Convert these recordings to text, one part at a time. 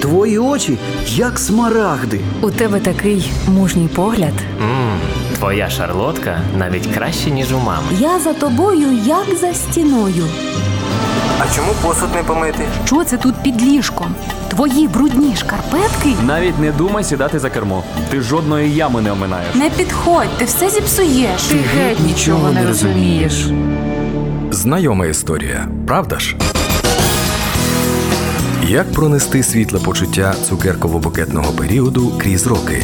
Твої очі як смарагди. У тебе такий мужній погляд. Мм, твоя шарлотка навіть краще, ніж у мами. Я за тобою, як за стіною. А чому посуд не помити? Що це тут під ліжком? Твої брудні шкарпетки? Навіть не думай сідати за кермо. Ти жодної ями не оминаєш. Не підходь, ти все зіпсуєш. Ти геть нічого не розумієш. Знайома історія, правда ж? Як пронести світле почуття цукерково-букетного періоду крізь роки?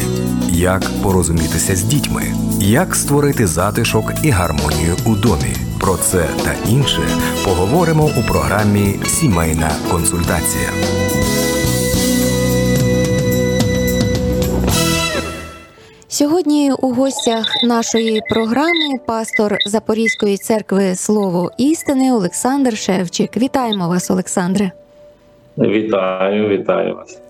Як порозумітися з дітьми? Як створити затишок і гармонію у домі? Про це та інше поговоримо у програмі Сімейна консультація. Сьогодні у гостях нашої програми пастор Запорізької церкви Слово істини Олександр Шевчик. Вітаємо вас, Олександре. Вітаю, вітаю вас.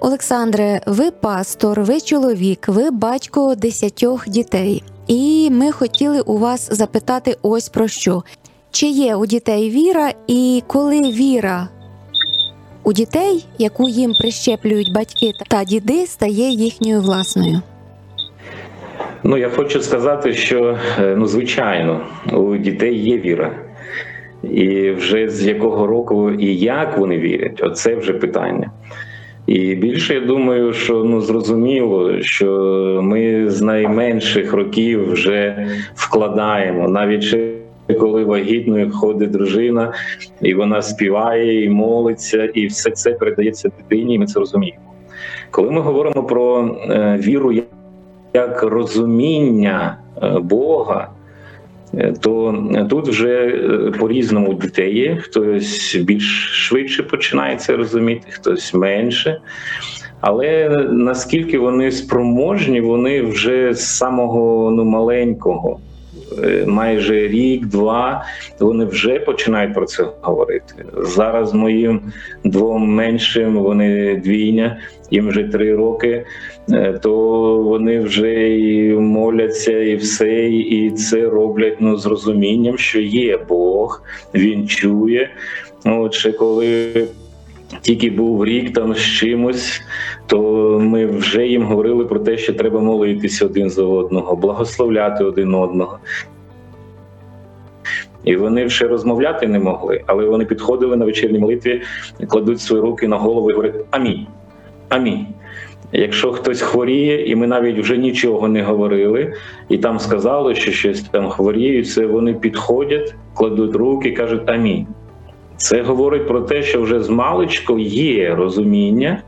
Олександре, ви пастор, ви чоловік, ви батько десятьох дітей. І ми хотіли у вас запитати ось про що: чи є у дітей віра, і коли віра у дітей, яку їм прищеплюють батьки та діди, стає їхньою власною? Ну я хочу сказати, що е, ну звичайно у дітей є віра. І вже з якого року і як вони вірять, оце вже питання. І більше я думаю, що ну зрозуміло, що ми з найменших років вже вкладаємо, навіть коли вагітною ходить дружина, і вона співає, і молиться, і все це передається дитині. і Ми це розуміємо. Коли ми говоримо про е, віру як розуміння е, Бога. Е, то тут вже е, по-різному дітей є. Хтось більш швидше починає це розуміти, хтось менше. Але наскільки вони спроможні, вони вже з самого ну, маленького, майже рік-два, вони вже починають про це говорити. Зараз моїм двом меншим, вони двійня, їм вже три роки. То вони вже і моляться, і все, і це роблять ну з розумінням, що є Бог, він чує. От ще коли тільки був рік там з чимось, то ми вже їм говорили про те, що треба молитися один за одного, благословляти один одного. І вони ще розмовляти не могли, але вони підходили на вечірній молитві, кладуть свої руки на голову і говорять Амінь. Амінь. Якщо хтось хворіє, і ми навіть вже нічого не говорили, і там сказали, що щось там хворіють, це вони підходять, кладуть руки і кажуть Амінь. Це говорить про те, що вже з маличку є розуміння,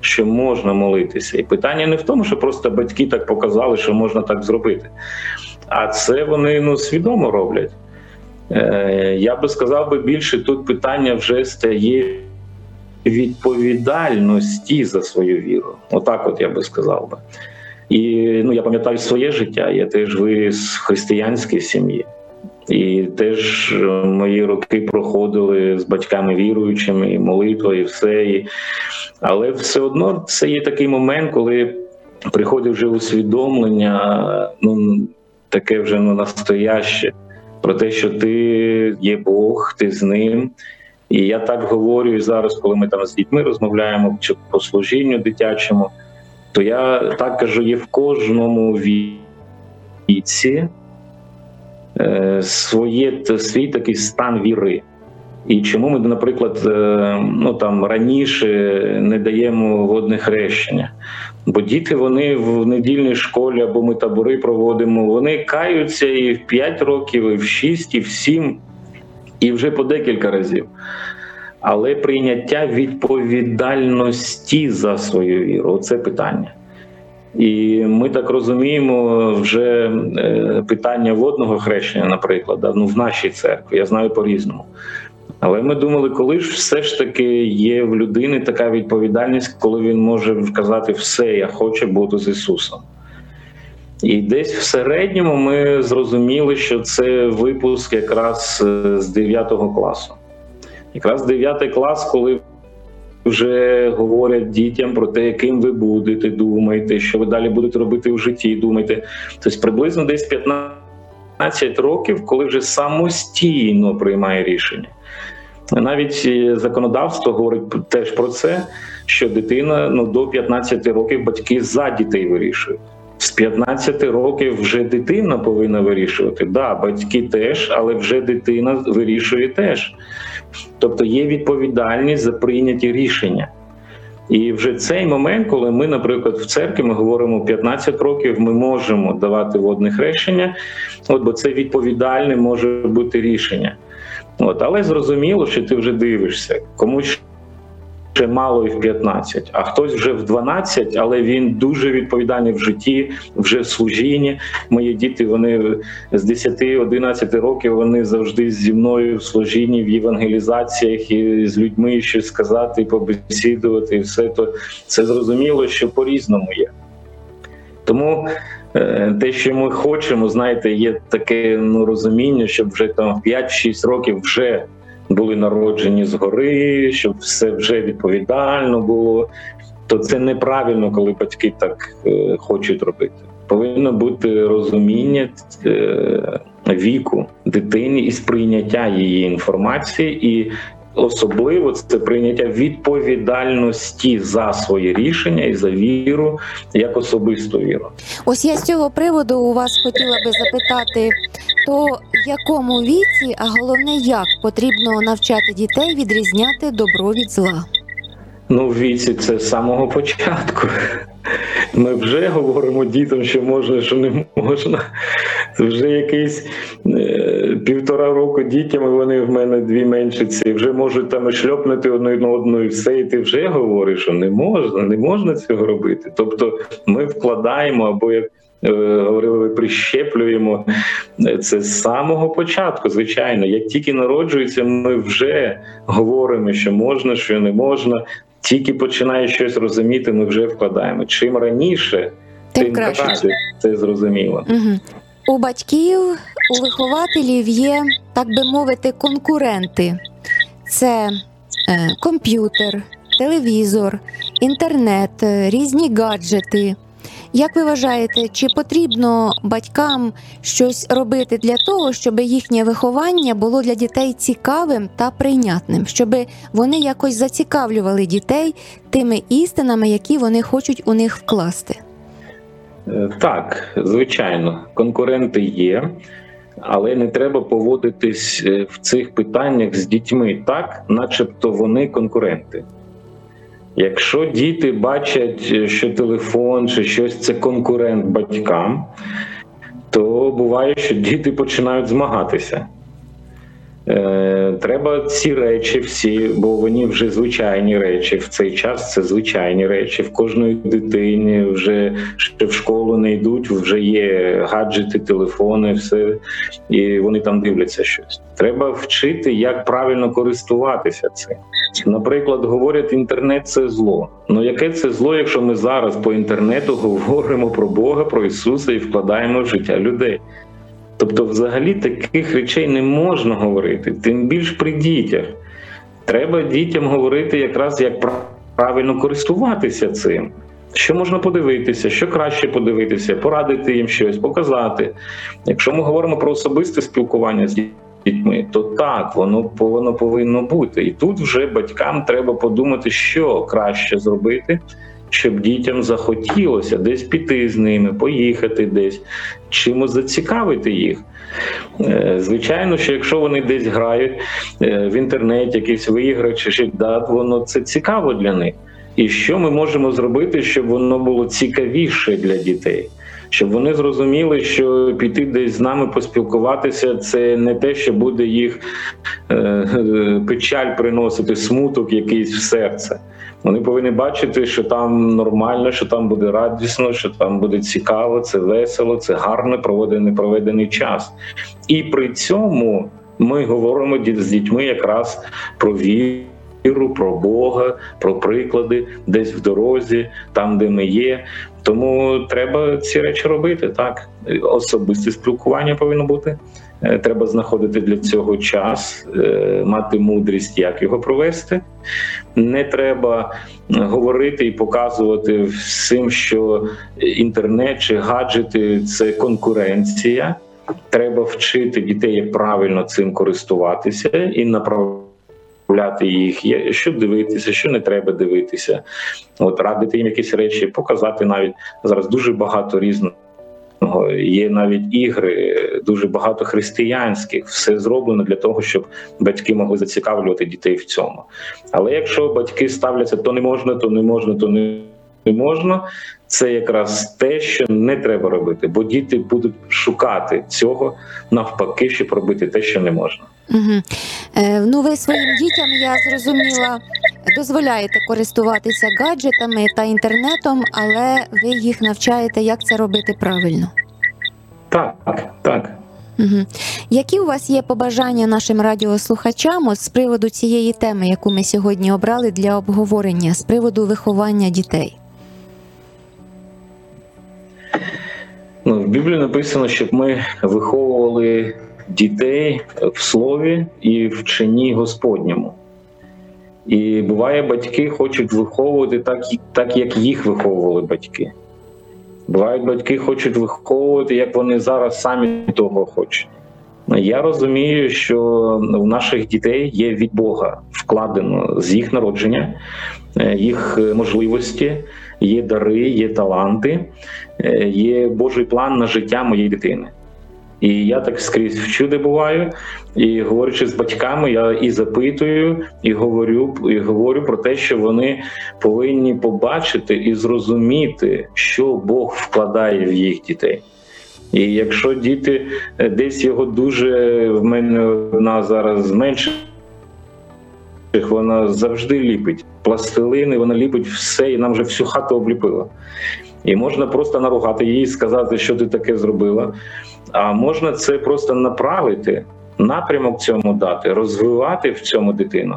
що можна молитися. І питання не в тому, що просто батьки так показали, що можна так зробити. А це вони ну, свідомо роблять. Е, Я би сказав би більше, тут питання вже стає відповідальності за свою віру. Отак, от я би сказав би. І ну я пам'ятаю своє життя. Я теж виріс з християнської сім'ї, і теж е, мої роки проходили з батьками віруючими, і молитва, і все. І... Але все одно це є такий момент, коли приходить вже усвідомлення, ну таке вже ну настояще, про те, що ти є Бог, ти з ним. І я так говорю і зараз, коли ми там з дітьми розмовляємо чи по служінню дитячому, то я так кажу: є в кожному віці своє свій такий стан віри. І чому ми, наприклад, е, ну там раніше не даємо водне хрещення? Бо діти вони в недільній школі або ми табори проводимо, вони каються і в 5 років, і в 6, і в 7, і вже по декілька разів. Але прийняття відповідальності за свою віру це питання. І ми так розуміємо, вже е, питання водного хрещення, наприклад, ну в нашій церкві, я знаю по-різному. Але ми думали, коли ж все ж таки є в людини така відповідальність, коли він може вказати все, я хочу бути з Ісусом. І десь в середньому ми зрозуміли, що це випуск якраз е, з 9 класу. Якраз 9 клас, коли вже говорять дітям про те, яким ви будете, думаєте, що ви далі будете робити в житті, думаєте. Тобто приблизно десь 15 років, коли вже самостійно приймає рішення. Навіть законодавство говорить теж про це, що дитина ну до 15 років батьки за дітей вирішують. З 15 років вже дитина повинна вирішувати. Да, батьки теж, але вже дитина вирішує теж. Тобто є відповідальність за прийняті рішення. І вже цей момент, коли ми, наприклад, в церкві ми говоримо 15 років, ми можемо давати водне хрещення, от бо це відповідальне може бути рішення. От, але зрозуміло, що ти вже дивишся, комусь ще мало і в 15, а хтось вже в 12, але він дуже відповідальний в житті, вже в служінні. Мої діти вони з 10-11 років вони завжди зі мною в служінні, в євангелізаціях і з людьми щось сказати, побесідувати, і все то це зрозуміло, що по-різному є. Тому е, те, що ми хочемо, знаєте, є таке ну, розуміння, щоб вже там в 5-6 років вже були народжені згори, щоб все вже відповідально було. То це неправильно, коли батьки так е, хочуть робити. Повинно бути розуміння е, віку дитини і сприйняття її інформації, і особливо це прийняття відповідальності за свої рішення і за віру як особисту віру. Ось я з цього приводу у вас хотіла би запитати, то в якому віці, а головне, як потрібно навчати дітей відрізняти добро від зла? Ну, в віці це з самого початку. Ми вже говоримо дітям, що можна, що не можна. Вже якийсь е, півтора року дітям, вони в мене дві меншиці, вже можуть там шльопнути одну на одну і все, і ти вже говориш, що не можна, не можна цього робити. Тобто ми вкладаємо або як. Е, Говорили, ви прищеплюємо е, це з самого початку. Звичайно, як тільки народжується, ми вже говоримо, що можна, що не можна. Тільки починає щось розуміти, ми вже вкладаємо. Чим раніше, Тим тим краще. краще. Це зрозуміло. Угу. У батьків, у вихователів є, так би мовити, конкуренти. Це е, комп'ютер, телевізор, інтернет, е, різні гаджети. Як ви вважаєте, чи потрібно батькам щось робити для того, щоб їхнє виховання було для дітей цікавим та прийнятним, щоб вони якось зацікавлювали дітей тими істинами, які вони хочуть у них вкласти? Е, Так, звичайно, конкуренти є, але не треба поводитись е, в цих питаннях з дітьми так, начебто вони конкуренти. Якщо діти бачать, е, що телефон чи щось це конкурент батькам, то буває, що діти починають змагатися. Е, Треба ці речі всі, бо вони вже звичайні речі. В цей час це звичайні речі. В кожної дитині вже ще в школу не йдуть, вже є гаджети, телефони, все, і вони там дивляться щось. Треба вчити, як правильно користуватися цим. Наприклад, говорять, інтернет це зло. Ну яке це зло, якщо ми зараз по інтернету говоримо про Бога, про Ісуса і вкладаємо в життя людей? Тобто, взагалі таких речей не можна говорити, тим більш при дітях. Треба дітям говорити якраз як правильно користуватися цим. Що можна подивитися, що краще подивитися, порадити їм щось, показати. Якщо ми говоримо про особисте спілкування з дітьми, то так, воно, воно повинно бути. І тут вже батькам треба подумати, що краще зробити, щоб дітям захотілося десь піти з ними, поїхати десь, чимось зацікавити їх. Е, Звичайно, що якщо вони десь грають е, в інтернеті, якісь в чи ще да, воно це цікаво для них. І що ми можемо зробити, щоб воно було цікавіше для дітей? Щоб вони зрозуміли, що піти десь з нами поспілкуватися це не те, що буде їх е, е, печаль приносити, смуток якийсь в серце. Вони повинні бачити, що там нормально, що там буде радісно, що там буде цікаво, це весело, це гарно проведений проведений час. І при цьому ми говоримо з дітьми якраз про віру, про Бога, про приклади десь в дорозі, там, де ми є. Тому треба ці речі робити. Так, особисте спілкування повинно бути. Е, Треба знаходити для цього час, е, мати мудрість, як його провести. Не треба е, говорити і показувати всім, що інтернет чи гаджети це конкуренція. Треба вчити дітей, правильно цим користуватися і направляти наставляти їх, що дивитися, що не треба дивитися, от радити їм якісь речі, показати навіть зараз дуже багато різного. Є навіть ігри, дуже багато християнських, все зроблено для того, щоб батьки могли зацікавлювати дітей в цьому. Але якщо батьки ставляться, то не можна, то не можна, то не не можна. Це якраз те, що не треба робити, бо діти будуть шукати цього навпаки, щоб робити те, що не можна. Угу. Е, ну, ви своїм дітям, я зрозуміла, дозволяєте користуватися гаджетами та інтернетом, але ви їх навчаєте, як це робити правильно. Так, так. Угу. Які у вас є побажання нашим радіослухачам от з приводу цієї теми, яку ми сьогодні обрали для обговорення, з приводу виховання дітей? Ну, в Біблії написано, щоб ми виховували дітей в слові і в вченні Господньому. І буває, батьки хочуть виховувати так, так, як їх виховували батьки. Бувають батьки хочуть виховувати, як вони зараз самі того хочуть. Я розумію, що в наших дітей є від Бога вкладено з їх народження, е, їх можливості, є дари, є таланти, е, є Божий план на життя моєї дитини. І я так скрізь всюди буваю, і говорячи з батьками, я і запитую, і говорю, і говорю про те, що вони повинні побачити і зрозуміти, що Бог вкладає в їх дітей. І якщо діти е, десь його дуже в мене одна зараз зменшить, вона завжди ліпить пластилини, вона ліпить все, і нам вже всю хату обліпила. І можна просто наругати її, сказати, що ти таке зробила. А можна це просто направити, напрямок цьому дати, розвивати в цьому дитину.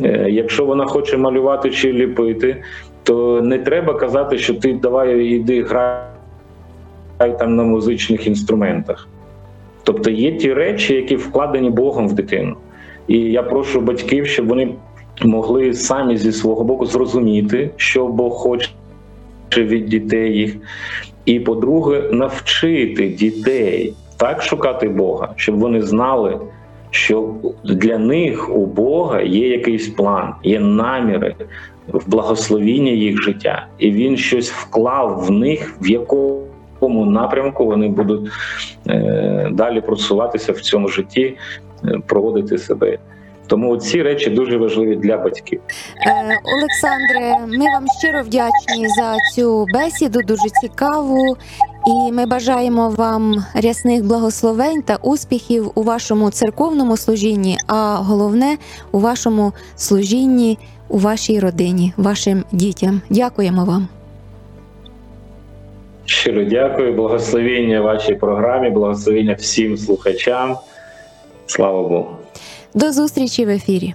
Е, якщо вона хоче малювати чи ліпити, то не треба казати, що ти давай іди грай там на музичних інструментах. Тобто є ті речі, які вкладені Богом в дитину. І я прошу батьків, щоб вони могли самі зі свого боку зрозуміти, що Бог хоче від дітей їх. І, по-друге, навчити дітей так шукати Бога, щоб вони знали, що для них у Бога є якийсь план, є наміри в благословіння їх життя, і він щось вклав в них, в якому напрямку вони будуть е, далі просуватися в цьому житті, е, проводити себе. Тому ці речі дуже важливі для батьків. Е, Олександре, ми вам щиро вдячні за цю бесіду, дуже цікаву. І ми бажаємо вам рясних благословень та успіхів у вашому церковному служінні, а головне у вашому служінні у вашій родині, вашим дітям. Дякуємо вам. Щиро дякую, благословення вашій програмі, благословення всім слухачам. Слава Богу. До зустрічі в ефірі.